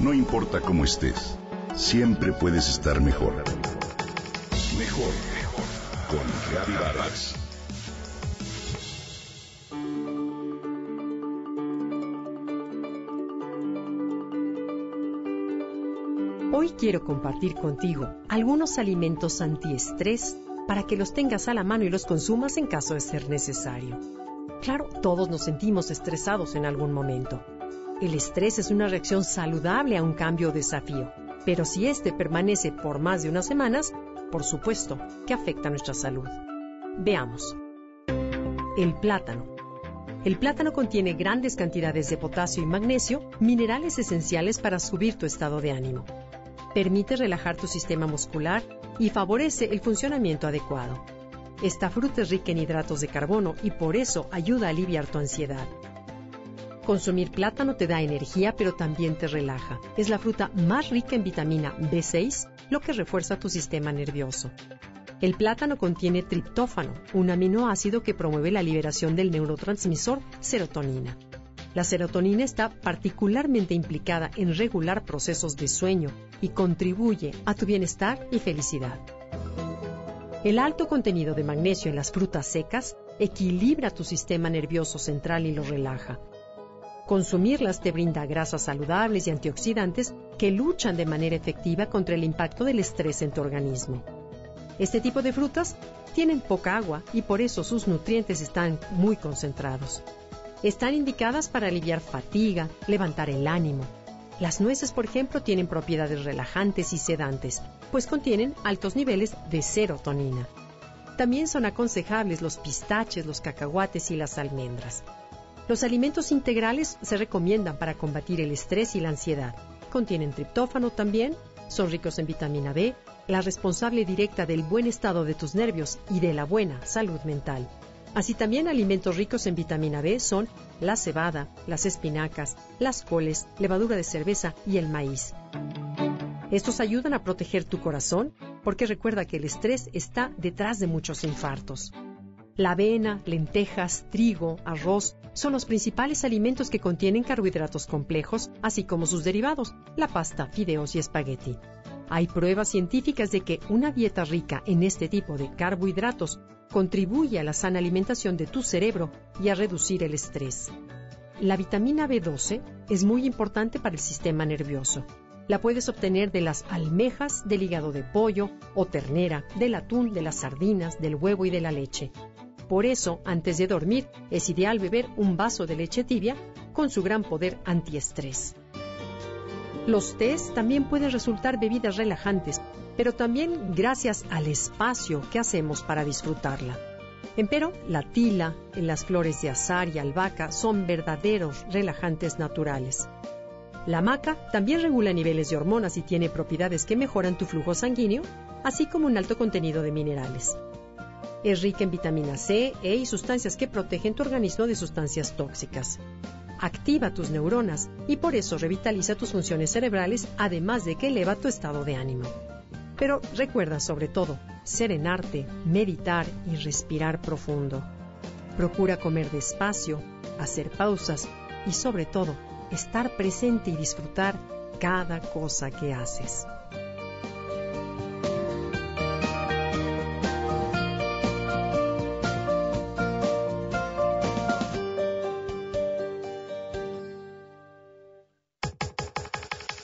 No importa cómo estés, siempre puedes estar mejor. Mejor, mejor. Con Reavivadas. Hoy quiero compartir contigo algunos alimentos antiestrés para que los tengas a la mano y los consumas en caso de ser necesario. Claro, todos nos sentimos estresados en algún momento. El estrés es una reacción saludable a un cambio o desafío, pero si éste permanece por más de unas semanas, por supuesto que afecta nuestra salud. Veamos. El plátano. El plátano contiene grandes cantidades de potasio y magnesio, minerales esenciales para subir tu estado de ánimo. Permite relajar tu sistema muscular y favorece el funcionamiento adecuado. Esta fruta es rica en hidratos de carbono y por eso ayuda a aliviar tu ansiedad. Consumir plátano te da energía, pero también te relaja. Es la fruta más rica en vitamina B6, lo que refuerza tu sistema nervioso. El plátano contiene triptófano, un aminoácido que promueve la liberación del neurotransmisor serotonina. La serotonina está particularmente implicada en regular procesos de sueño y contribuye a tu bienestar y felicidad. El alto contenido de magnesio en las frutas secas equilibra tu sistema nervioso central y lo relaja. Consumirlas te brinda grasas saludables y antioxidantes que luchan de manera efectiva contra el impacto del estrés en tu organismo. Este tipo de frutas tienen poca agua y por eso sus nutrientes están muy concentrados. Están indicadas para aliviar fatiga, levantar el ánimo. Las nueces, por ejemplo, tienen propiedades relajantes y sedantes, pues contienen altos niveles de serotonina. También son aconsejables los pistaches, los cacahuates y las almendras. Los alimentos integrales se recomiendan para combatir el estrés y la ansiedad. Contienen triptófano también, son ricos en vitamina B, la responsable directa del buen estado de tus nervios y de la buena salud mental. Así también alimentos ricos en vitamina B son la cebada, las espinacas, las coles, levadura de cerveza y el maíz. Estos ayudan a proteger tu corazón porque recuerda que el estrés está detrás de muchos infartos. La avena, lentejas, trigo, arroz son los principales alimentos que contienen carbohidratos complejos, así como sus derivados, la pasta, fideos y espagueti. Hay pruebas científicas de que una dieta rica en este tipo de carbohidratos contribuye a la sana alimentación de tu cerebro y a reducir el estrés. La vitamina B12 es muy importante para el sistema nervioso. La puedes obtener de las almejas, del hígado de pollo o ternera, del atún, de las sardinas, del huevo y de la leche. Por eso, antes de dormir, es ideal beber un vaso de leche tibia con su gran poder antiestrés. Los tés también pueden resultar bebidas relajantes, pero también gracias al espacio que hacemos para disfrutarla. Empero, la tila, las flores de azar y albahaca son verdaderos relajantes naturales. La maca también regula niveles de hormonas y tiene propiedades que mejoran tu flujo sanguíneo, así como un alto contenido de minerales. Es rica en vitamina C, E y sustancias que protegen tu organismo de sustancias tóxicas. Activa tus neuronas y por eso revitaliza tus funciones cerebrales, además de que eleva tu estado de ánimo. Pero recuerda sobre todo serenarte, meditar y respirar profundo. Procura comer despacio, hacer pausas y sobre todo estar presente y disfrutar cada cosa que haces.